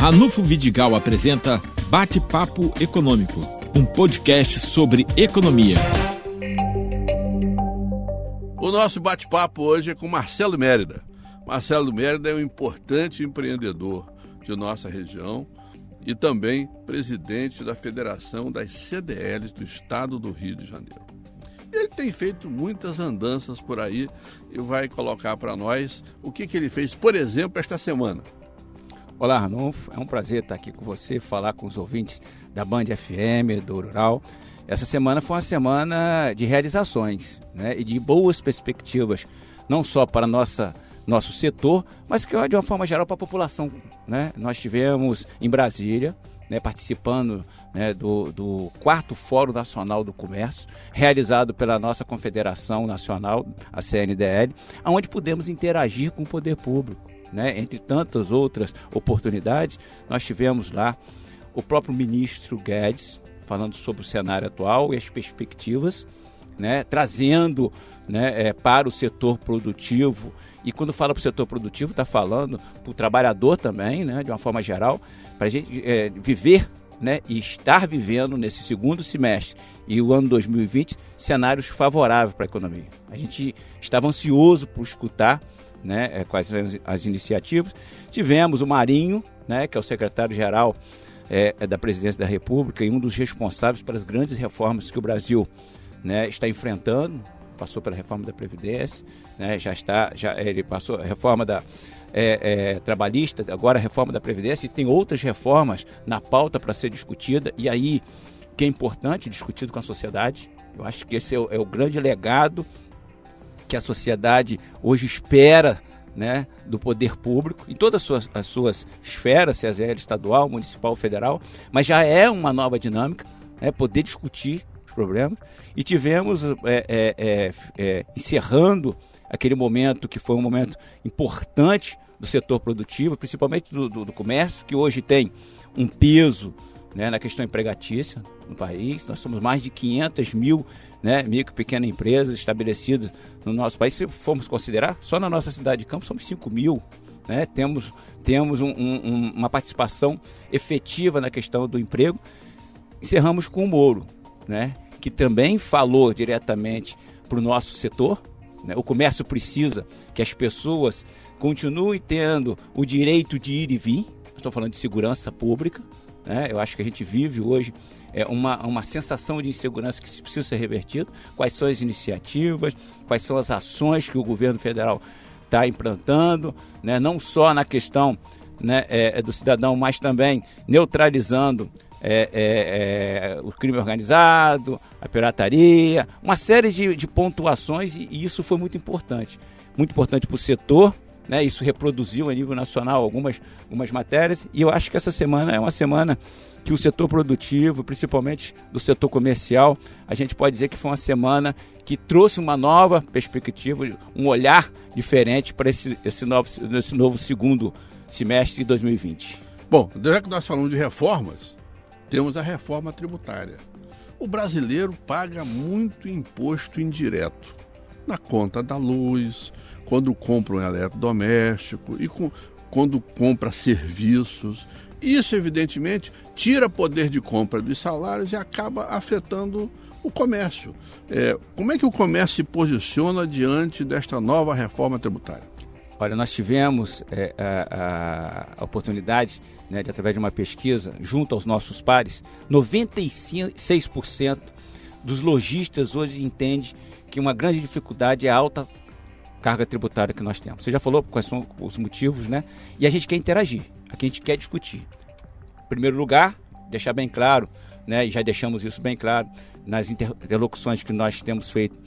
Ranulfo Vidigal apresenta Bate-Papo Econômico, um podcast sobre economia. O nosso bate-papo hoje é com Marcelo Mérida. Marcelo Mérida é um importante empreendedor de nossa região e também presidente da Federação das CDLs do Estado do Rio de Janeiro. Ele tem feito muitas andanças por aí e vai colocar para nós o que, que ele fez, por exemplo, esta semana. Olá, Arnulfo. É um prazer estar aqui com você, falar com os ouvintes da Band FM, do Rural. Essa semana foi uma semana de realizações né, e de boas perspectivas, não só para nossa nosso setor, mas que de uma forma geral para a população. Né? Nós tivemos em Brasília, né, participando né, do, do quarto Fórum Nacional do Comércio, realizado pela nossa Confederação Nacional, a CNDL, onde pudemos interagir com o poder público né? entre tantas outras oportunidades, nós tivemos lá o próprio ministro Guedes falando sobre o cenário atual e as perspectivas, né? trazendo né, é, para o setor produtivo. E quando fala para o setor produtivo, está falando para o trabalhador também, né, de uma forma geral, para a gente é, viver né, e estar vivendo nesse segundo semestre e o ano 2020 cenários favoráveis para a economia. A gente estava ansioso por escutar né, é, quais as, as iniciativas. Tivemos o Marinho, né, que é o secretário-geral é, é, da Presidência da República e um dos responsáveis pelas grandes reformas que o Brasil né, está enfrentando. Passou pela reforma da Previdência, né, já está, já ele passou a reforma da é, é, trabalhista, agora a reforma da Previdência, e tem outras reformas na pauta para ser discutida, e aí que é importante discutido com a sociedade. Eu acho que esse é o, é o grande legado que a sociedade hoje espera né, do poder público, em todas as suas, as suas esferas, seja ela estadual, municipal, federal, mas já é uma nova dinâmica, né, poder discutir os problemas. E tivemos, é, é, é, é, encerrando aquele momento que foi um momento importante do setor produtivo, principalmente do, do, do comércio, que hoje tem um peso né, na questão empregatícia no país. Nós somos mais de 500 mil né, micro e pequenas empresas estabelecidas no nosso país. Se formos considerar, só na nossa cidade de Campos somos 5 mil. Né? Temos, temos um, um, uma participação efetiva na questão do emprego. Encerramos com o Moro, né, que também falou diretamente para o nosso setor. Né? O comércio precisa que as pessoas continuem tendo o direito de ir e vir. Estou falando de segurança pública. Né? Eu acho que a gente vive hoje é, uma, uma sensação de insegurança que precisa ser revertida. Quais são as iniciativas, quais são as ações que o governo federal está implantando, né? não só na questão né, é, é, do cidadão, mas também neutralizando é, é, é, o crime organizado, a pirataria, uma série de, de pontuações e, e, isso foi muito importante. Muito importante para o setor, né, isso reproduziu a nível nacional algumas, algumas matérias e eu acho que essa semana é uma semana que o setor produtivo, principalmente do setor comercial, a gente pode dizer que foi uma semana que trouxe uma nova perspectiva, um olhar diferente para esse, esse, novo, esse novo segundo semestre de 2020. Bom, já que nós falamos de reformas, temos a reforma tributária. O brasileiro paga muito imposto indireto na conta da luz, quando compra um eletrodoméstico e com, quando compra serviços. Isso, evidentemente, tira poder de compra dos salários e acaba afetando o comércio. É, como é que o comércio se posiciona diante desta nova reforma tributária? Olha, nós tivemos é, a, a, oportunidade, né, de, através de uma pesquisa, junto aos nossos pares, 96% dos lojistas hoje entendem que uma grande dificuldade é a alta carga tributária que nós temos. Você já falou quais são os motivos, né? E a gente quer interagir. Aqui a gente quer discutir. Em primeiro lugar, deixar bem claro, né, e já deixamos isso bem claro nas interlocuções que nós temos feito,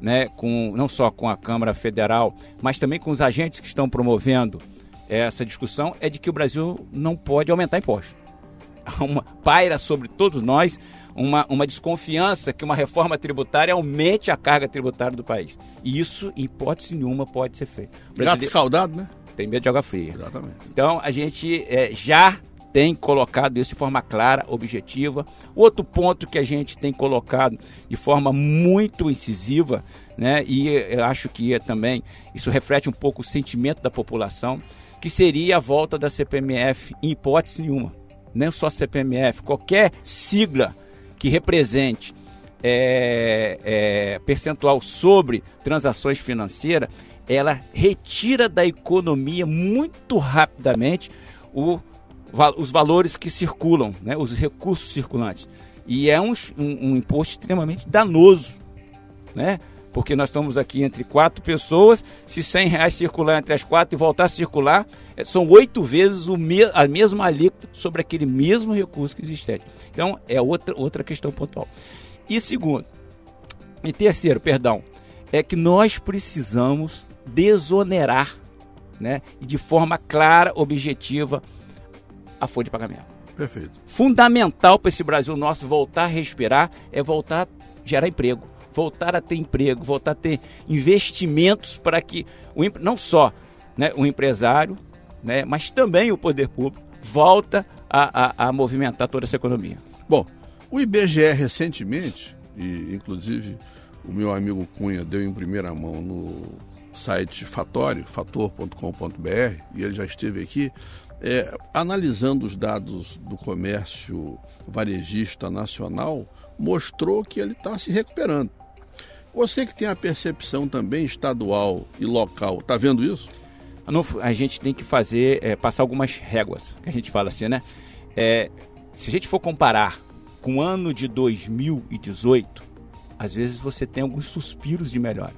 né, com, não só com a Câmara Federal, mas também com os agentes que estão promovendo essa discussão, é de que o Brasil não pode aumentar impostos. Uma, paira sobre todos nós uma, uma desconfiança que uma reforma tributária aumente a carga tributária do país. E isso, em hipótese nenhuma, pode ser feito. Gato escaldado, né? tem medo de água fria. Exatamente. Então a gente é, já tem colocado isso de forma clara, objetiva. Outro ponto que a gente tem colocado de forma muito incisiva, né, e eu acho que é também isso reflete um pouco o sentimento da população, que seria a volta da CPMF em hipótese nenhuma. Nem só CPMF, qualquer sigla que represente é, é, percentual sobre transações financeiras, ela retira da economia muito rapidamente o, os valores que circulam, né, os recursos circulantes. E é um, um, um imposto extremamente danoso, né? Porque nós estamos aqui entre quatro pessoas, se 100 reais circular entre as quatro e voltar a circular, é, são oito vezes o me, a mesma alíquota sobre aquele mesmo recurso que existe. Então, é outra, outra questão pontual. E segundo, e terceiro, perdão, é que nós precisamos desonerar, né, e de forma clara, objetiva, a folha de pagamento. Perfeito. Fundamental para esse Brasil nosso voltar a respirar é voltar a gerar emprego, voltar a ter emprego, voltar a ter investimentos para que o, não só né, o empresário, né, mas também o poder público volta a, a, a movimentar toda essa economia. Bom, o IBGE recentemente, e inclusive o meu amigo Cunha deu em primeira mão no site Fatório, fator.com.br, e ele já esteve aqui, é, analisando os dados do comércio varejista nacional, mostrou que ele está se recuperando. Você que tem a percepção também estadual e local, está vendo isso? A gente tem que fazer, é, passar algumas réguas, que a gente fala assim, né? É, se a gente for comparar com o ano de 2018, às vezes você tem alguns suspiros de melhora.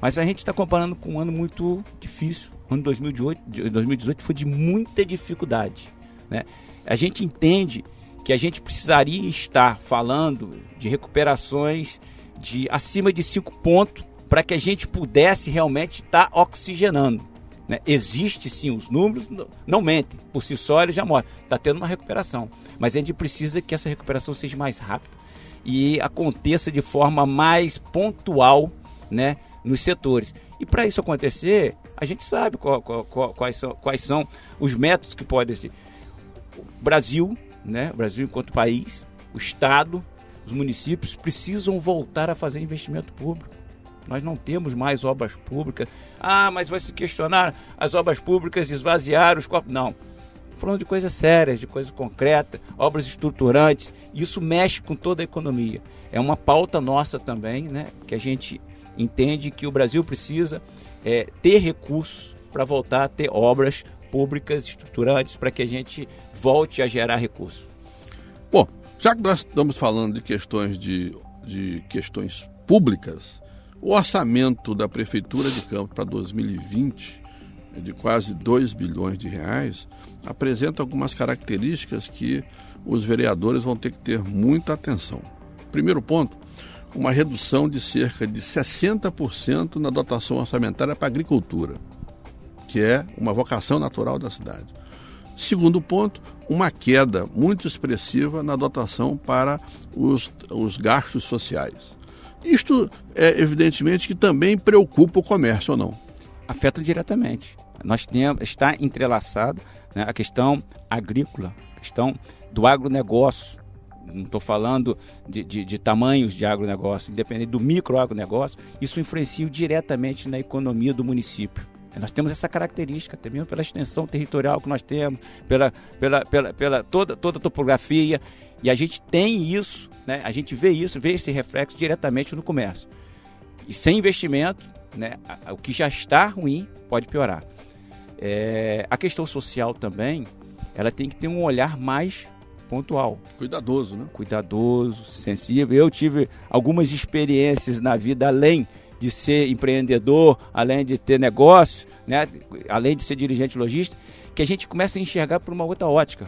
Mas a gente está comparando com um ano muito difícil. O ano 2018, 2018 foi de muita dificuldade. Né? A gente entende que a gente precisaria estar falando de recuperações de acima de 5 pontos para que a gente pudesse realmente estar tá oxigenando. Né? Existe sim, os números não mentem, por si só ele já morre. Está tendo uma recuperação, mas a gente precisa que essa recuperação seja mais rápida e aconteça de forma mais pontual né, nos setores. E para isso acontecer, a gente sabe qual, qual, qual, quais, são, quais são os métodos que podem ser. O Brasil, né, o Brasil enquanto país, o Estado, os municípios precisam voltar a fazer investimento público. Nós não temos mais obras públicas. Ah, mas vai se questionar as obras públicas esvaziar os corpos. Não. Falando de coisas sérias, de coisas concretas, obras estruturantes. Isso mexe com toda a economia. É uma pauta nossa também, né? Que a gente entende que o Brasil precisa é, ter recursos para voltar a ter obras públicas estruturantes para que a gente volte a gerar recursos. Bom, já que nós estamos falando de questões de, de questões públicas, o orçamento da Prefeitura de Campos para 2020, de quase 2 bilhões de reais, apresenta algumas características que os vereadores vão ter que ter muita atenção. Primeiro ponto, uma redução de cerca de 60% na dotação orçamentária para a agricultura, que é uma vocação natural da cidade. Segundo ponto, uma queda muito expressiva na dotação para os, os gastos sociais. Isto é evidentemente que também preocupa o comércio ou não? Afeta diretamente. Nós temos, está entrelaçado né, a questão agrícola, a questão do agronegócio. Não estou falando de, de, de, tamanhos de agronegócio, independente do micro agronegócio, isso influencia diretamente na economia do município. Nós temos essa característica, até mesmo pela extensão territorial que nós temos, pela, pela, pela, pela toda, toda a topografia, e a gente tem isso, né? a gente vê isso, vê esse reflexo diretamente no comércio. E sem investimento, né, o que já está ruim pode piorar. É, a questão social também, ela tem que ter um olhar mais pontual. Cuidadoso, né? Cuidadoso, sensível. Eu tive algumas experiências na vida além de ser empreendedor, além de ter negócio, né? além de ser dirigente logístico, que a gente começa a enxergar por uma outra ótica.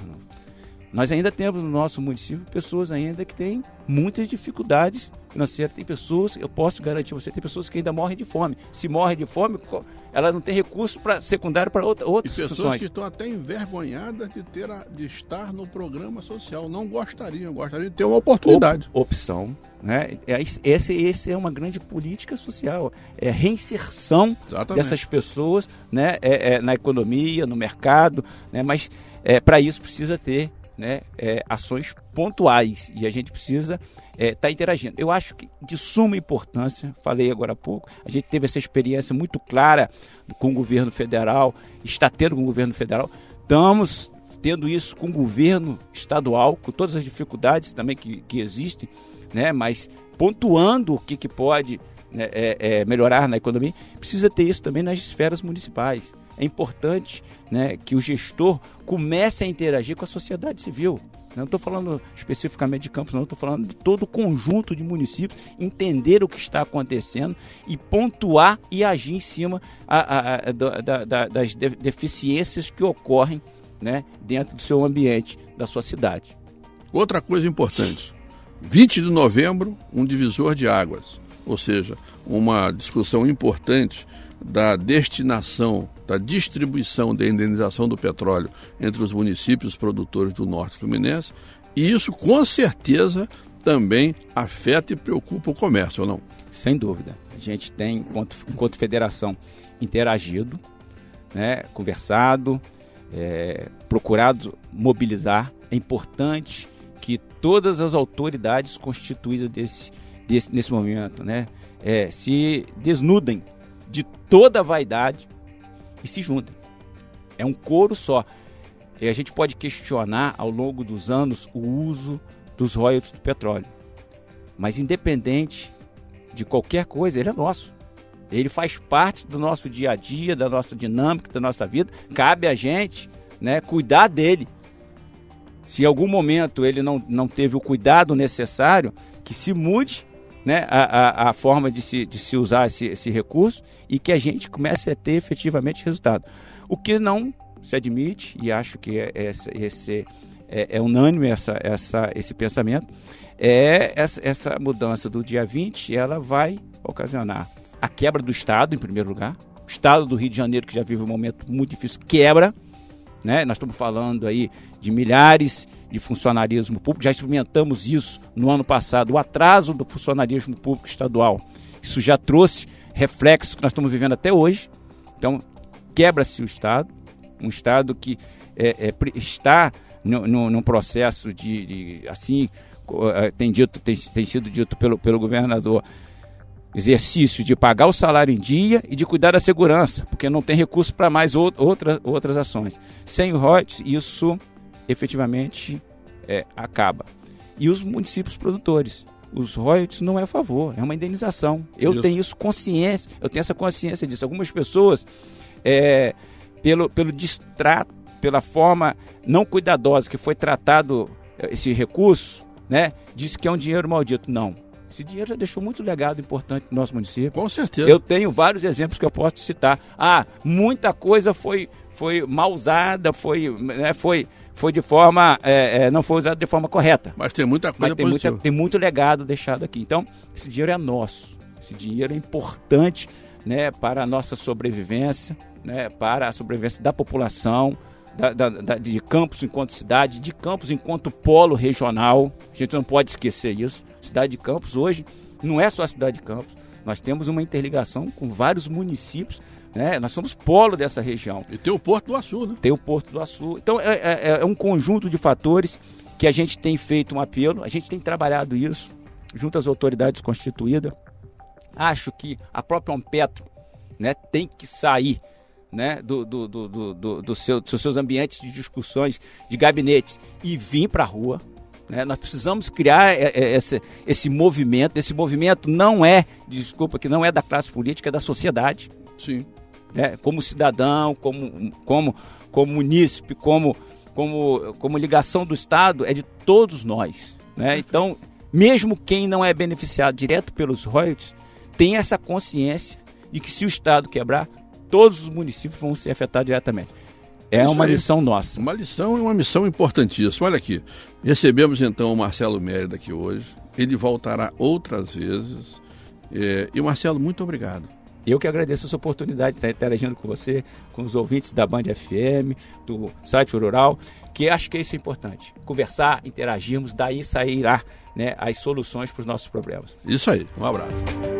Nós ainda temos no nosso município pessoas ainda que têm muitas dificuldades financeiras. Tem pessoas, eu posso garantir você, tem pessoas que ainda morrem de fome. Se morre de fome, ela não tem recurso para secundário para outra, outras e pessoas funções. que estão até envergonhadas de ter a, de estar no programa social, não gostariam, gostariam de ter uma oportunidade. Op, opção, né? É, esse, esse é uma grande política social, é reinserção Exatamente. dessas pessoas, né? É, é, na economia, no mercado, né? Mas é, para isso precisa ter né, é, ações pontuais e a gente precisa estar é, tá interagindo. Eu acho que de suma importância, falei agora há pouco, a gente teve essa experiência muito clara com o governo federal, está tendo com o governo federal, estamos tendo isso com o governo estadual, com todas as dificuldades também que, que existem, né, mas pontuando o que, que pode né, é, é, melhorar na economia, precisa ter isso também nas esferas municipais. É importante né, que o gestor comece a interagir com a sociedade civil. Não estou falando especificamente de Campos, não, estou falando de todo o conjunto de municípios, entender o que está acontecendo e pontuar e agir em cima a, a, a, da, da, das deficiências que ocorrem né, dentro do seu ambiente, da sua cidade. Outra coisa importante: 20 de novembro, um divisor de águas, ou seja, uma discussão importante da destinação da distribuição da indenização do petróleo entre os municípios produtores do Norte Fluminense, e isso com certeza também afeta e preocupa o comércio, ou não? Sem dúvida. A gente tem, enquanto, enquanto federação, interagido, né, conversado, é, procurado mobilizar. É importante que todas as autoridades constituídas desse, desse, nesse momento né, é, se desnudem de toda a vaidade e se juntem. É um coro só. E a gente pode questionar ao longo dos anos o uso dos royalties do petróleo. Mas independente de qualquer coisa, ele é nosso. Ele faz parte do nosso dia a dia, da nossa dinâmica, da nossa vida. Cabe a gente né, cuidar dele. Se em algum momento ele não, não teve o cuidado necessário, que se mude né, a, a, a, forma de se, de se usar esse, esse recurso e que a gente comece a ter efetivamente resultado. O que não se admite, e acho que é, é, esse, é, é unânime essa, essa, esse pensamento, é essa, essa mudança do dia 20, ela vai ocasionar a quebra do Estado, em primeiro lugar. O Estado do Rio de Janeiro, que já vive um momento muito difícil, quebra. Né? Nós estamos falando aí de milhares de funcionarismo público, já experimentamos isso no ano passado, o atraso do funcionarismo público estadual. Isso já trouxe reflexos que nós estamos vivendo até hoje. Então, quebra-se o Estado, um Estado que é, é, está no, num processo de, de assim, é, tem, dito, tem, tem sido dito pelo, pelo governador, exercício de pagar o salário em dia e de cuidar da segurança, porque não tem recurso para mais outra, outras ações. Sem o ROIT, isso efetivamente é, acaba. E os municípios produtores. Os royalties não é a favor, é uma indenização. Eu isso. tenho isso consciência, eu tenho essa consciência disso. Algumas pessoas, é, pelo, pelo distrato, pela forma não cuidadosa que foi tratado esse recurso, né, diz que é um dinheiro maldito. Não, esse dinheiro já deixou muito legado importante no nosso município. Com certeza. Eu tenho vários exemplos que eu posso citar. Ah, muita coisa foi, foi mal usada, foi, né, foi, foi de forma. É, é, não foi usada de forma correta. Mas tem muita coisa Mas tem, muita, tem muito legado deixado aqui. Então, esse dinheiro é nosso. Esse dinheiro é importante né, para a nossa sobrevivência, né, para a sobrevivência da população. Da, da, da, de Campos enquanto cidade, de Campos enquanto polo regional. A gente não pode esquecer isso. Cidade de Campos hoje não é só a cidade de Campos. Nós temos uma interligação com vários municípios, né? Nós somos polo dessa região. E tem o Porto do Açu, né? Tem o Porto do Açu. Então é, é, é um conjunto de fatores que a gente tem feito um apelo, a gente tem trabalhado isso junto às autoridades constituídas. Acho que a própria Ampetro né, tem que sair né, do, do, do, do, do seu, dos seus ambientes de discussões, de gabinetes, e vir para a rua, né? Nós precisamos criar é, é, esse, esse movimento. Esse movimento não é, desculpa, que não é da classe política, é da sociedade. Sim. Né? Como cidadão, como, como, como munícipe, como, como, como ligação do Estado, é de todos nós. Né? Então, mesmo quem não é beneficiado direto pelos royalties, tem essa consciência de que se o Estado quebrar, todos os municípios vão ser afetados diretamente. É Isso uma aí. lição nossa. Uma lição e uma missão importantíssima. Olha aqui, recebemos então o Marcelo Mérida aqui hoje. Ele voltará outras vezes. É, e Marcelo, muito obrigado. Eu que agradeço essa oportunidade de estar interagindo com você, com os ouvintes da Band FM, do site Rural, que acho que isso é importante. Conversar, interagirmos, daí sairá né, as soluções para os nossos problemas. Isso aí, um abraço.